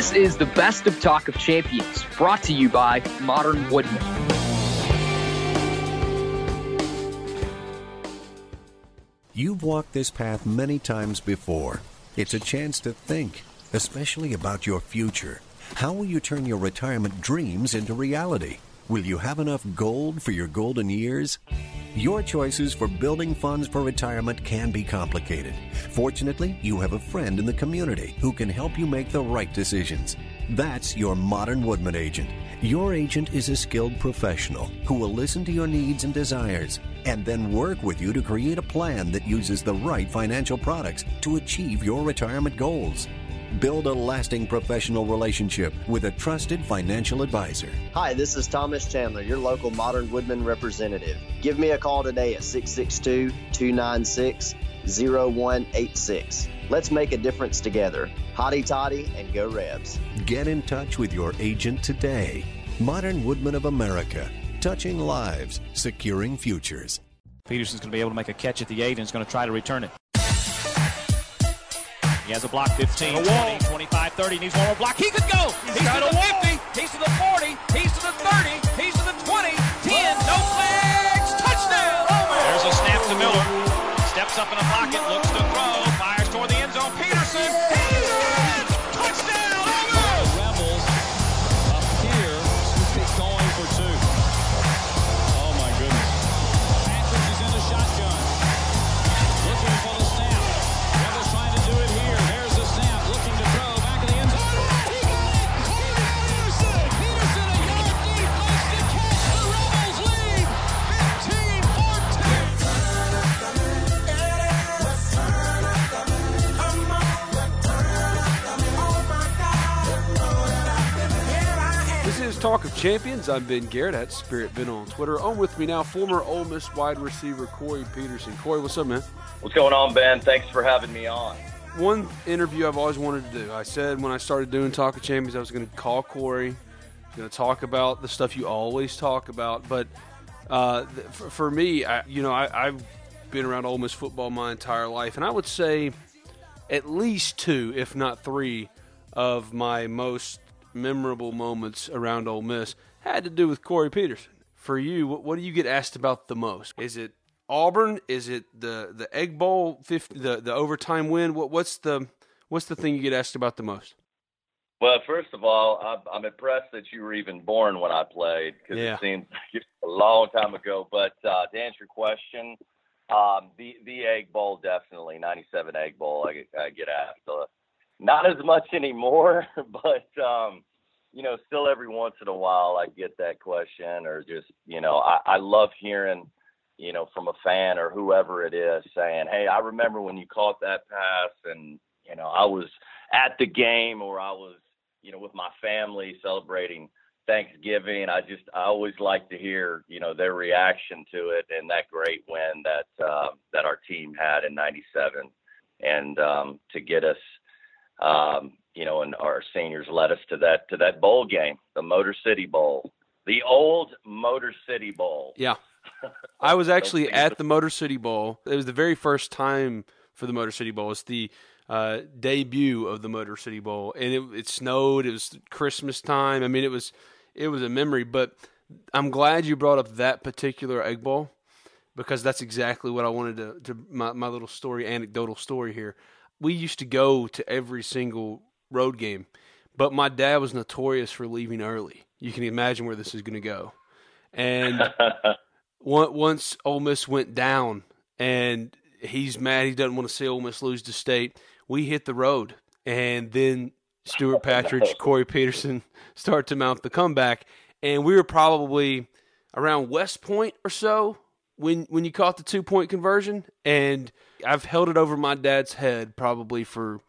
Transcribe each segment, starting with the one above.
This is the best of Talk of Champions, brought to you by Modern Woodmen. You've walked this path many times before. It's a chance to think, especially about your future. How will you turn your retirement dreams into reality? Will you have enough gold for your golden years? Your choices for building funds for retirement can be complicated. Fortunately, you have a friend in the community who can help you make the right decisions. That's your Modern Woodmen agent. Your agent is a skilled professional who will listen to your needs and desires and then work with you to create a plan that uses the right financial products to achieve your retirement goals. Build a lasting professional relationship with a trusted financial advisor. Hi, this is Thomas Chandler, your local Modern Woodmen representative. Give me a call today at 662 296 0186. Let's make a difference together. Hotty toddy and go Rebs. Get in touch with your agent today. Modern Woodmen of America, touching lives, securing futures. Peterson's going to be able to make a catch at the 8 and is going to try to return it. He has a block 15, a 20, 25, 30. Needs one more block. He could go. He's, he's to the 50. He's to the 40. He's to the 30. He's to the 20. 10. No flags. Touchdown. Oh, There's a snap to Miller. Steps up in a pocket. Looks Champions. I'm Ben Garrett at Spirit Ben on Twitter. On with me now, former Ole Miss wide receiver Cory Peterson. Cory, what's up, man? What's going on, Ben? Thanks for having me on. One interview I've always wanted to do. I said when I started doing Talk of Champions, I was going to call Cory, going to talk about the stuff you always talk about. But uh, for, for, me, I, you know, I, I've been around Ole Miss football my entire life, and I would say at least two, if not three, of my most memorable moments around Ole Miss had to do with Cory Peterson. For you, what, what do you get asked about the most? Is it Auburn? Is it the the Egg Bowl, 50, the the overtime win? What what's the what's the thing you get asked about the most? Well, first of all, I'm, I'm impressed that you were even born when I played because yeah. it seems like a long time ago. But uh, to answer your question, um, the the Egg Bowl definitely '97 Egg Bowl. I, I get asked uh, not as much anymore, but um, you know, still every once in a while I get that question, or just you know, I, I love hearing you know, from a fan or whoever it is saying, Hey, I remember when you caught that pass and, you know, I was at the game or I was, you know, with my family celebrating Thanksgiving. I just, I always like to hear, you know, their reaction to it and that great win that, uh, that our team had in 97 and, um, to get us, um, you know, and our seniors led us to that, to that bowl game, the Motor City Bowl, the old Motor City Bowl. Yeah. I was actually at the Motor City Bowl. It was the very first time for the Motor City Bowl. It's the uh, debut of the Motor City Bowl, and it, it snowed. It was Christmas time. I mean, it was it was a memory. But I'm glad you brought up that particular Egg Bowl because that's exactly what I wanted to, to my, my little story, anecdotal story here. We used to go to every single road game, but my dad was notorious for leaving early. You can imagine where this is going to go. And once Ole Miss went down, and he's mad, he doesn't want to see Ole Miss lose to state. We hit the road, and then Stewart Patridge, Cory Peterson start to mount the comeback, and we were probably around West Point or so when when you caught the two point conversion, and I've held it over my dad's head probably for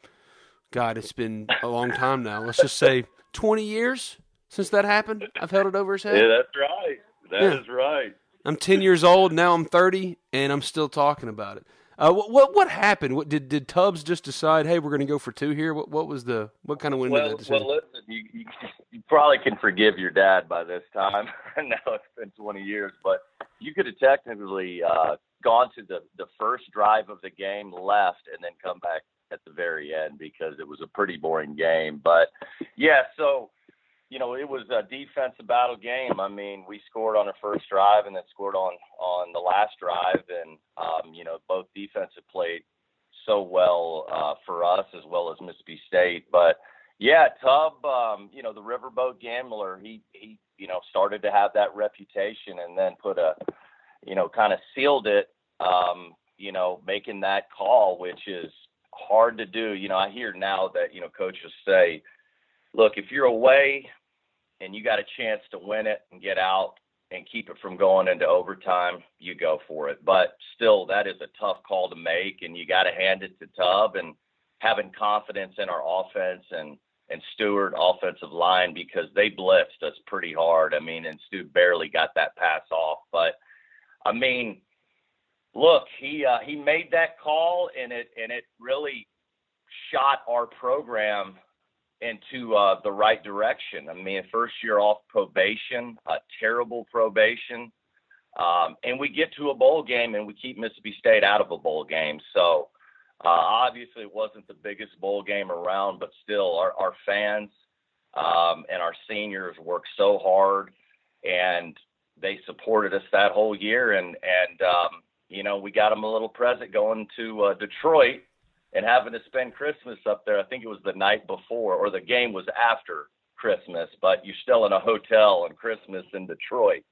God, it's been a long time now. Let's just say twenty years since that happened. I've held it over his head. Yeah, that's right. That yeah. is right. I'm ten years old now. I'm thirty, and I'm still talking about it. Uh, what, what, what happened? What did did Tubbs just decide? Hey, we're going to go for two here. What what was the what kind of went well, into that decision? Well, listen, you, you, you probably can forgive your dad by this time. now it's been 20 years, but you could have technically uh, gone to the the first drive of the game, left, and then come back at the very end because it was a pretty boring game. But yeah, so you know, it was a defensive battle game. I mean, we scored on our first drive and then scored on on the last drive, and um, you know, both defensive played so well uh, for us as well as Mississippi State. But yeah, Tub, um, you know, the riverboat gambler, he he you know started to have that reputation, and then put a, you know, kind of sealed it. Um, you know, making that call, which is hard to do. You know, I hear now that you know coaches say, look, if you're away and you got a chance to win it and get out and keep it from going into overtime, you go for it. But still, that is a tough call to make, and you got to hand it to Tubb and having confidence in our offense and and Stewart offensive line because they blitzed us pretty hard. I mean, and Stu barely got that pass off, but I mean, look, he uh, he made that call, and it and it really shot our program into uh, the right direction. I mean, first year off probation, a terrible probation, um, and we get to a bowl game and we keep Mississippi State out of a bowl game. So uh, obviously, it wasn't the biggest bowl game around, but still, our, our fans um, and our seniors worked so hard, and they supported us that whole year. And and um, you know, we got them a little present going to uh, Detroit and having to spend Christmas up there. I think it was the night before, or the game was after Christmas, but you're still in a hotel on Christmas in Detroit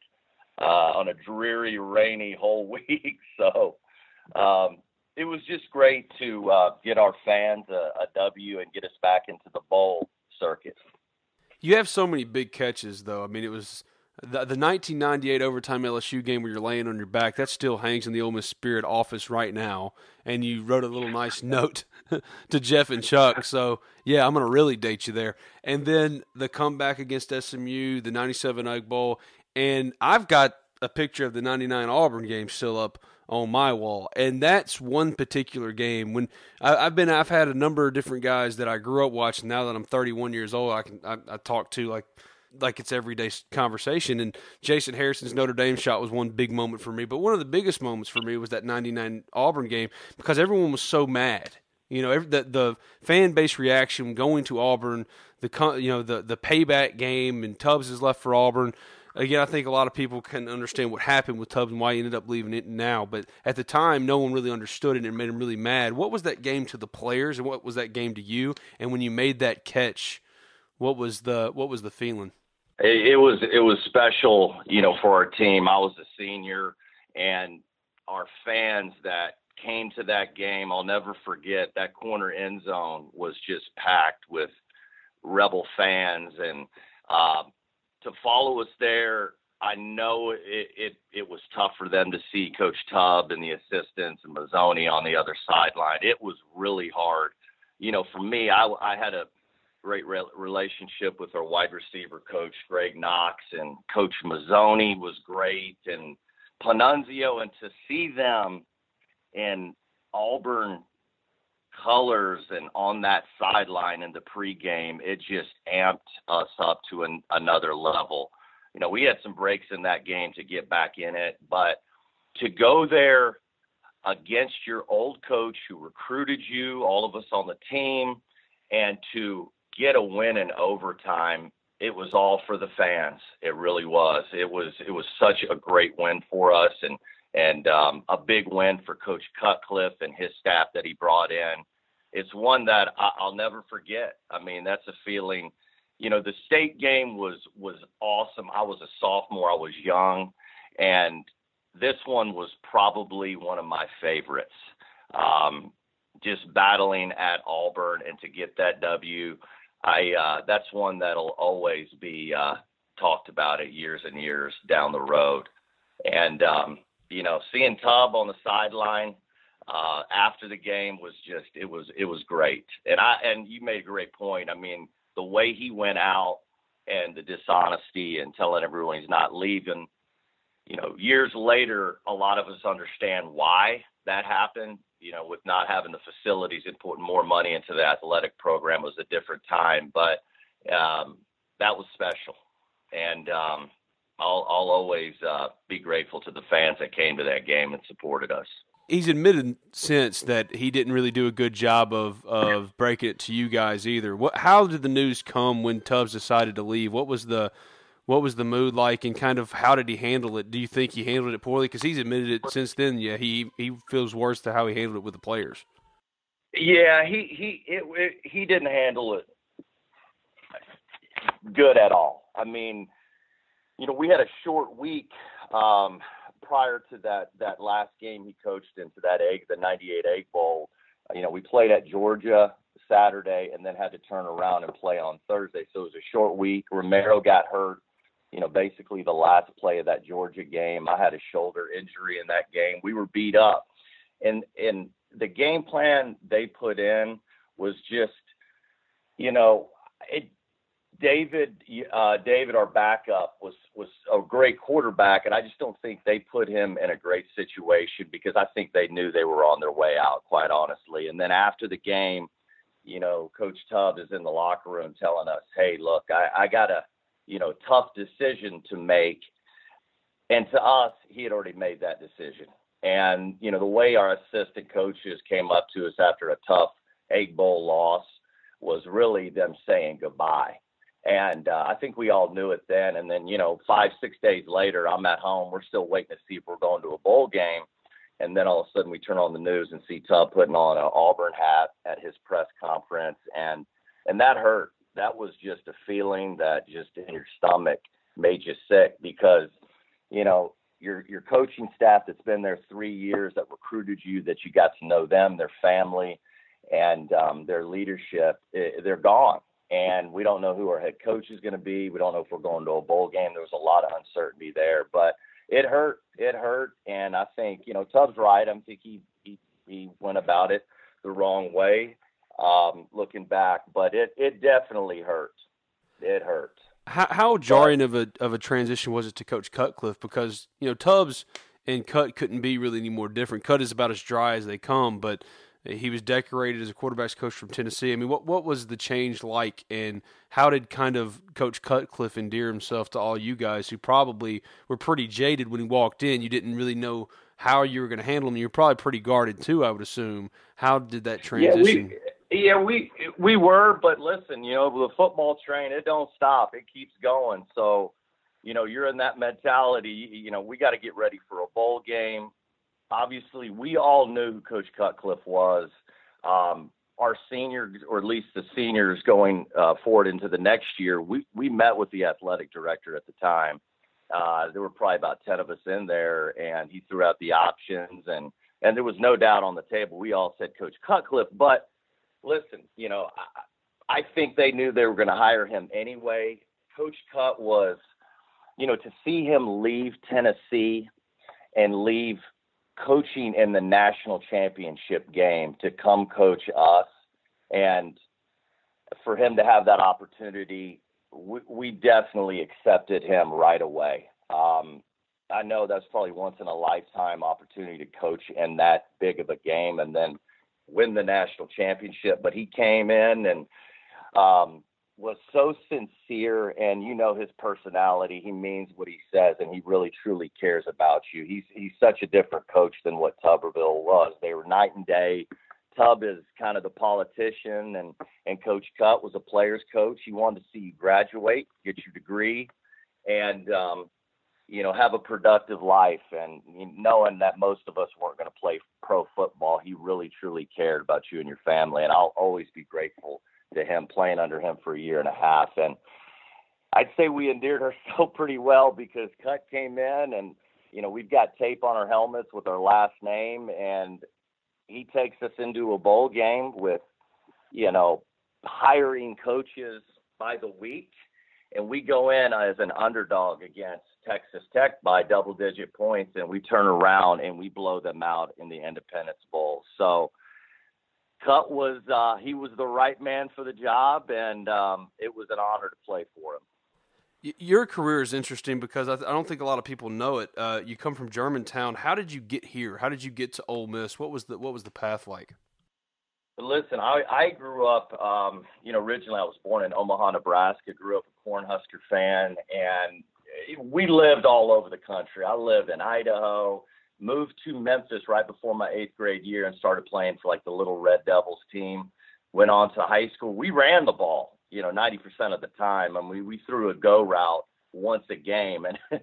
uh, on a dreary, rainy whole week. So um, it was just great to uh, get our fans a, a W and get us back into the bowl circuit. You have so many big catches, though. I mean, it was the, the 1998 overtime LSU game where you're laying on your back, that still hangs in the Ole Miss Spirit office right now. And you wrote a little nice note to Jeff and Chuck. So, yeah, I'm going to really date you there. And then the comeback against SMU, the 97 Egg Bowl. And I've got a picture of the 99 Auburn game still up on my wall. And that's one particular game when I, have been, I've had a number of different guys that I grew up watching. Now that I'm 31 years old, I can, I, I talk to like like it's everyday conversation. And Jason Harrison's Notre Dame shot was one big moment for me. But one of the biggest moments for me was that 99 Auburn game because everyone was so mad. You know, every, the the fan base reaction going to Auburn, the you know the the payback game, and Tubbs is left for Auburn. Again, I think a lot of people can understand what happened with Tubbs and why he ended up leaving it now. But at the time, no one really understood it and it made him really mad. What was that game to the players, and what was that game to you? And when you made that catch, what was the what was the feeling? It, was it was special, you know, for our team. I was a senior, and our fans that came to that game, I'll never forget. That corner end zone was just packed with Rebel fans, and uh, to follow us there. I know it, it it was tough for them to see Coach Tubb and the assistants and Mazzoni on the other sideline. It was really hard. You know, for me, I, I had a great re- relationship with our wide receiver coach Greg Knox and Coach Mazzoni was great and Panunzio and to see them in Auburn colors and on that sideline in the pregame, it just amped us up to an, another level. You know, we had some breaks in that game to get back in it, but to go there against your old coach who recruited you, all of us on the team, and to get a win in overtime, it was all for the fans. It really was. It was it was such a great win for us, and and um, a big win for Coach Cutcliffe and his staff that he brought in. It's one that I, I'll never forget. I mean, that's a feeling. You know, the state game was was awesome. I was a sophomore. I was young, and this one was probably one of my favorites. Um, just battling at Auburn and to get that W, I uh, that's one that'll always be uh, talked about it years and years down the road. And um, you know, seeing Tub on the sideline uh, after the game was just it was it was great. And I and you made a great point. I mean, the way he went out and the dishonesty and telling everyone he's not leaving. You know, years later, a lot of us understand why that happened. You know, with not having the facilities and putting more money into the athletic program was a different time, but um, that was special. And um, I'll, I'll always uh, be grateful to the fans that came to that game and supported us. He's admitted since that he didn't really do a good job of, of breaking it to you guys either. What? How did the news come when Tubbs decided to leave? What was the what was the mood like, and kind of how did he handle it? Do you think he handled it poorly? Because he's admitted it since then. Yeah, he he feels worse to how he handled it with the players. Yeah, he he it, it, he didn't handle it good at all. I mean, you know, we had a short week um, prior to that that last game he coached into that egg, the '98 Egg Bowl. You know, we played at Georgia Saturday and then had to turn around and play on Thursday. So it was a short week. Romero got hurt. You know, basically the last play of that Georgia game. I had a shoulder injury in that game. We were beat up, and and the game plan they put in was just, you know, it David, uh, David, our backup was was a great quarterback, and I just don't think they put him in a great situation because I think they knew they were on their way out, quite honestly. And then after the game, you know, Coach Tubb is in the locker room telling us, "Hey, look, I, I got a, you know, tough decision to make." And to us, he had already made that decision. And you know, the way our assistant coaches came up to us after a tough Egg Bowl loss was really them saying goodbye and uh, I think we all knew it then. And then, you know, five, six days later, I'm at home. We're still waiting to see if we're going to a bowl game. And then all of a sudden, we turn on the news and see Tub putting on an Auburn hat at his press conference, and and that hurt. That was just a feeling that just in your stomach made you sick because, you know, your your coaching staff that's been there three years that recruited you, that you got to know them, their family, and um, their leadership, eh, they're gone and we don't know who our head coach is going to be. We don't know if we're going to a bowl game. There was a lot of uncertainty there, but it hurt. It hurt, and I think you know Tubbs right. I think he he he went about it the wrong way, um, looking back, but it it definitely hurt. It hurt. How, how jarring but, of a of a transition was it to Coach Cutcliffe? Because you know Tubbs and Cut couldn't be really any more different. Cut is about as dry as they come, but he was decorated as a quarterbacks coach from Tennessee. I mean, what what was the change like, and how did kind of Coach Cutcliffe endear himself to all you guys who probably were pretty jaded when he walked in? You didn't really know how you were going to handle him. You're probably pretty guarded too, I would assume. How did that transition? Yeah, yeah, we we were, but listen, you know, the football train it don't stop; it keeps going. So, you know, you're in that mentality. You know, we got to get ready for a bowl game obviously we all knew who Coach Cutcliffe was. Um, our seniors, or at least the seniors going uh, forward into the next year, we, we met with the athletic director at the time. Uh, there were probably about 10 of us in there, and he threw out the options, and, and there was no doubt on the table. We all said Coach Cutcliffe, but listen, you know, I, I think they knew they were going to hire him anyway. Coach Cut was, you know, to see him leave Tennessee and leave coaching in the national championship game to come coach us and for him to have that opportunity we, we definitely accepted him right away um, i know that's probably once in a lifetime opportunity to coach in that big of a game and then win the national championship but he came in and um, was so sincere and you know his personality. He means what he says and he really truly cares about you. He's he's such a different coach than what tuberville was. They were night and day. Tub is kind of the politician and and coach cut was a player's coach. He wanted to see you graduate get your degree and um you know, have a productive life. And knowing that most of us weren't going to play pro football, he really truly cared about you and your family. And I'll always be grateful to him playing under him for a year and a half. And I'd say we endeared ourselves pretty well because Cut came in and, you know, we've got tape on our helmets with our last name and he takes us into a bowl game with, you know, hiring coaches by the week. And we go in as an underdog against Texas Tech by double digit points and we turn around and we blow them out in the Independence Bowl. So Cut was uh, he was the right man for the job and um, it was an honor to play for him. Your career is interesting because I, don't think a lot of people know it. Uh, you come from Germantown. How did you get here? How did you get to Ole Miss? What was the what was the path like? Listen, I, I grew up. Um, you know, originally I was born in Omaha, Nebraska. Grew up Cornhusker fan, and we lived all over the country. I lived in Idaho. Moved to Memphis right before my eighth grade year and started playing for like the Little Red Devils team. Went on to high school. We ran the ball you know, 90% of the time. I mean, we threw a go route once a game. And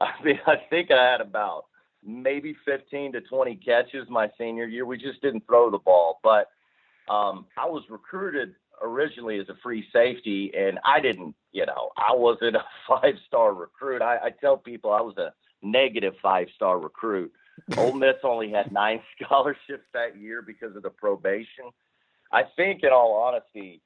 I mean, I think I had about maybe 15 to 20 catches my senior year. We just didn't throw the ball. But um, I was recruited originally as a free safety, and I didn't, you know, I wasn't a five star recruit. I, I tell people I was a negative five star recruit. Ole Miss only had nine scholarships that year because of the probation. I think, in all honesty,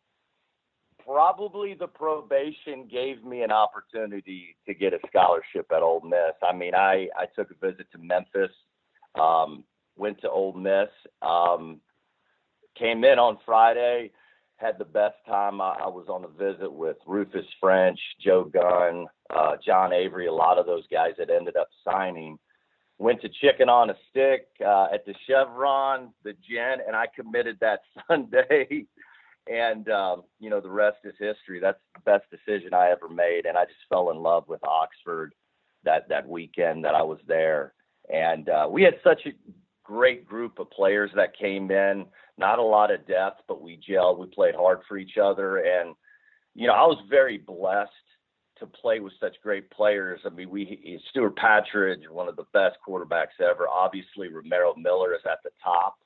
probably the probation gave me an opportunity to get a scholarship at Ole Miss. I mean, I I took a visit to Memphis, um, went to Ole Miss, um, came in on Friday, had the best time. I, I was on a visit with Rufus French, Joe Gunn, uh, John Avery, a lot of those guys that ended up signing. Went to Chicken on a Stick uh, at the Chevron, the Gin, and I committed that Sunday and um, you know the rest is history. That's the best decision I ever made, and I just fell in love with Oxford that that weekend that I was there. And uh, we had such a great group of players that came in. Not a lot of depth, but we gelled. We played hard for each other, and you know I was very blessed to play with such great players. I mean, we Stewart Patridge, one of the best quarterbacks ever. Obviously, Romero Miller is at the top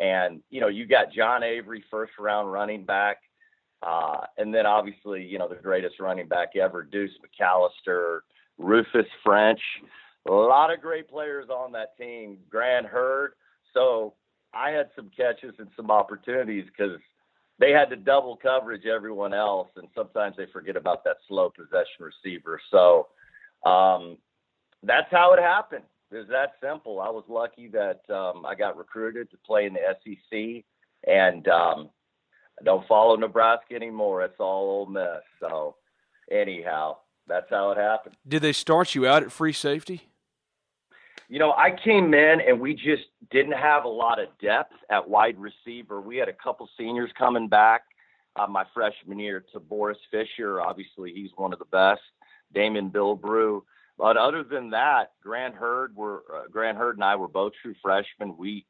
and, you know, you got John Avery, first round running back. Uh, and then obviously, you know, the greatest running back ever, Deuce McAllister, Rufus French, a lot of great players on that team, Grant Heard. So I had some catches and some opportunities because they had to double coverage everyone else, and sometimes they forget about that slow possession receiver. So um, that's how it happened. It's that simple. I was lucky that um, I got recruited to play in the SEC, and um, I don't follow Nebraska anymore. It's all Ole Miss. So, anyhow, that's how it happened. Did they start you out at free safety? You know, I came in and we just didn't have a lot of depth at wide receiver. We had a couple seniors coming back uh, my freshman year to Boris Fisher. Obviously, he's one of the best. Damon Bilbrew. But other than that, Grant Heard were uh, Grant Heard and I were both true freshmen. We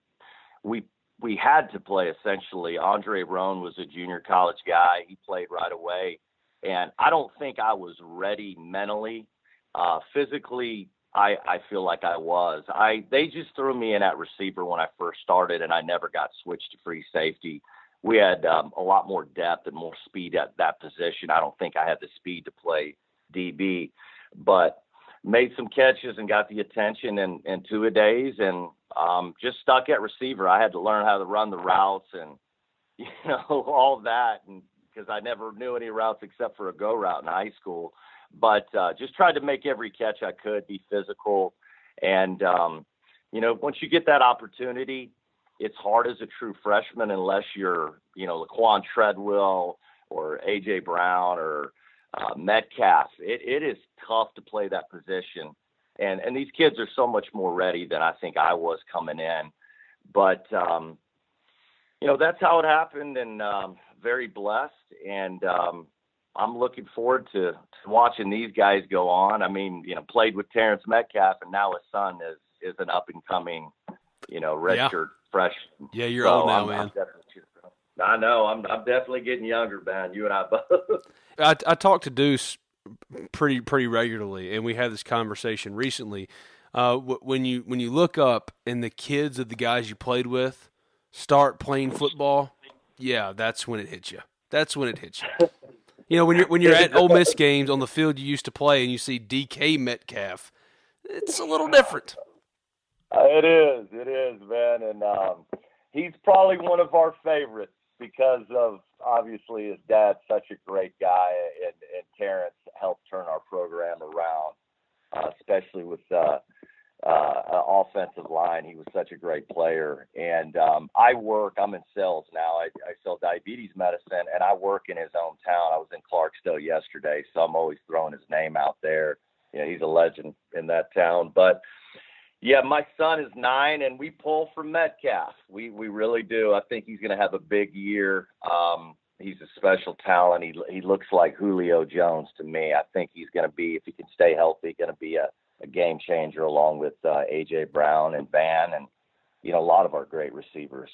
we we had to play essentially. Andre Roan was a junior college guy. He played right away, and I don't think I was ready mentally, uh, physically. I I feel like I was. I they just threw me in at receiver when I first started, and I never got switched to free safety. We had um, a lot more depth and more speed at that position. I don't think I had the speed to play DB, but made some catches and got the attention in, in two a days and um, just stuck at receiver. I had to learn how to run the routes and you know all that and because I never knew any routes except for a go route in high school. But uh, just tried to make every catch I could, be physical, and um, you know once you get that opportunity, it's hard as a true freshman unless you're you know Laquon Treadwell or AJ Brown or uh, Metcalf. It, it is tough to play that position, and and these kids are so much more ready than I think I was coming in. But um, you know that's how it happened, and um, very blessed. And um, I'm looking forward to, to watching these guys go on. I mean, you know, played with Terrence Metcalf, and now his son is is an up and coming, you know, redshirt yeah. freshman. Yeah, you're so old now, I'm, man. I'm I know. I'm I'm definitely getting younger, man. You and I both. I, I talked to Deuce pretty pretty regularly, and we had this conversation recently. Uh, when you when you look up and the kids of the guys you played with start playing football, yeah, that's when it hits you. That's when it hits you. You know, when you're when you're at Ole Miss games on the field you used to play, and you see DK Metcalf, it's a little different. Uh, it is, it is, man, and um, he's probably one of our favorites because of obviously his dad's such a great guy, and, and Terrence helped turn our program around, uh, especially with uh, uh, offensive line. He was such a great player. And um, I work, I'm in sales now. I, I sell diabetes medicine, and I work in his hometown. I was in Clarksville yesterday, so I'm always throwing his name out there. You know, he's a legend in that town. But yeah, my son is nine, and we pull from Metcalf. We we really do. I think he's going to have a big year. Um, he's a special talent. He he looks like Julio Jones to me. I think he's going to be, if he can stay healthy, going to be a a game changer along with uh, AJ Brown and Van and you know a lot of our great receivers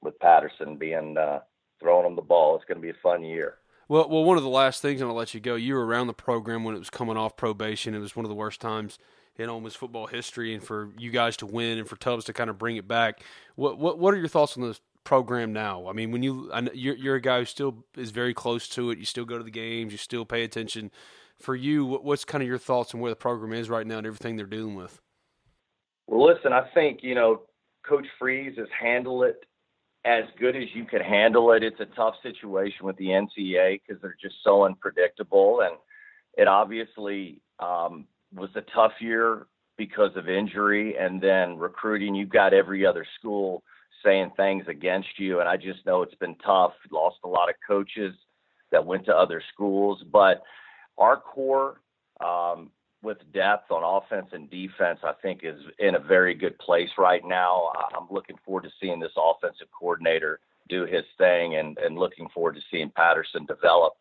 with Patterson being uh, throwing them the ball. It's going to be a fun year. Well, well, one of the last things, and I'll let you go. You were around the program when it was coming off probation. It was one of the worst times in Miss football history, and for you guys to win and for Tubbs to kind of bring it back. What what what are your thoughts on this program now? I mean, when you you're, you're a guy who still is very close to it. You still go to the games. You still pay attention for you, what's kind of your thoughts on where the program is right now and everything they're dealing with? Well, listen, I think you know Coach Freeze has handled it as good as you could handle it. It's a tough situation with the NCAA because they're just so unpredictable, and it obviously um, was a tough year because of injury and then recruiting. You've got every other school saying things against you, and I just know it's been tough. Lost a lot of coaches that went to other schools, but our core um, with depth on offense and defense, I think, is in a very good place right now. I'm looking forward to seeing this offensive coordinator do his thing and, and looking forward to seeing Patterson develop.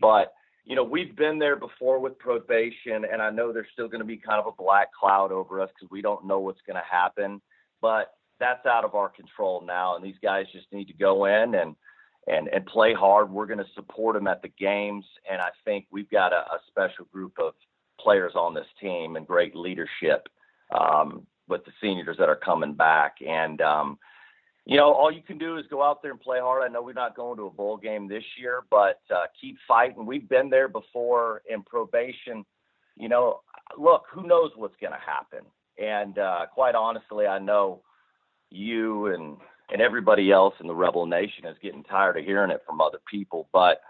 But, you know, we've been there before with probation, and I know there's still going to be kind of a black cloud over us because we don't know what's going to happen. But that's out of our control now, and these guys just need to go in and – and and play hard. We're going to support them at the games, and I think we've got a, a special group of players on this team and great leadership um, with the seniors that are coming back. And um, you know, all you can do is go out there and play hard. I know we're not going to a bowl game this year, but uh, keep fighting. We've been there before in probation. You know, look, who knows what's going to happen? And uh, quite honestly, I know you and and everybody else in the Rebel Nation is getting tired of hearing it from other people. But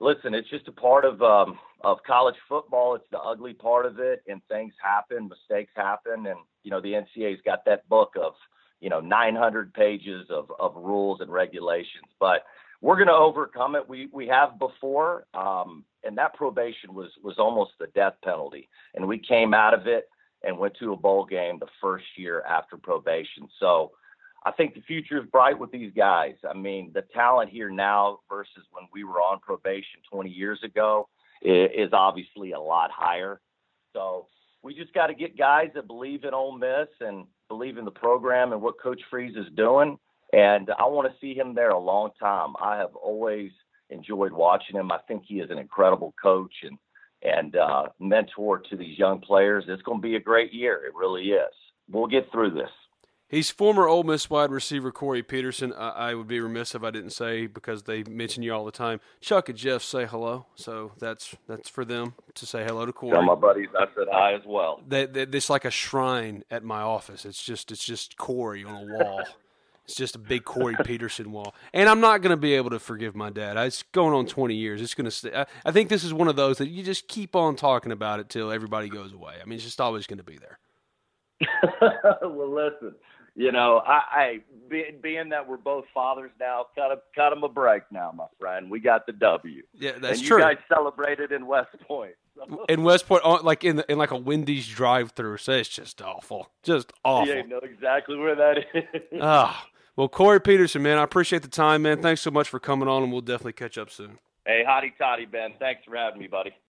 listen, it's just a part of um, of college football. It's the ugly part of it, and things happen, mistakes happen, and you know the NCAA's got that book of you know 900 pages of of rules and regulations, but we're going to overcome it. We we have before, um, and that probation was was almost the death penalty, and we came out of it and went to a bowl game the first year after probation. So I think the future is bright with these guys. I mean, the talent here now versus when we were on probation 20 years ago is, obviously a lot higher. So we just got to get guys that believe in Ole Miss and believe in the program and what Coach Freeze is doing. And I want to see him there a long time. I have always enjoyed watching him. I think he is an incredible coach and and uh, mentor to these young players. It's going to be a great year. It really is. We'll get through this. He's former Ole Miss wide receiver Cory Peterson. I, I, would be remiss if I didn't say because they mention you all the time. Chuck and Jeff say hello, so that's that's for them to say hello to Cory. Tell my buddies I said hi as well. They, they, it's like a shrine at my office. It's just it's just Cory on a wall. it's just a big Cory Peterson wall, and I'm not going to be able to forgive my dad. It's going on 20 years. It's going to. Stay. I, I think this is one of those that you just keep on talking about it till everybody goes away. I mean, it's just always going to be there. well, listen you know, I, I being that we're both fathers now, cut a, cut them a break now, my friend. We got the W. Yeah, that's and true. You guys celebrated in West Point. So. In West Point, like in in like a Wendy's drive-through, so it's just awful, just awful. You know exactly where that is. Ah, well, Cory Peterson, man, I appreciate the time, man. Thanks so much for coming on, and we'll definitely catch up soon. Hey, hotty toddy, Ben. Thanks for having me, buddy.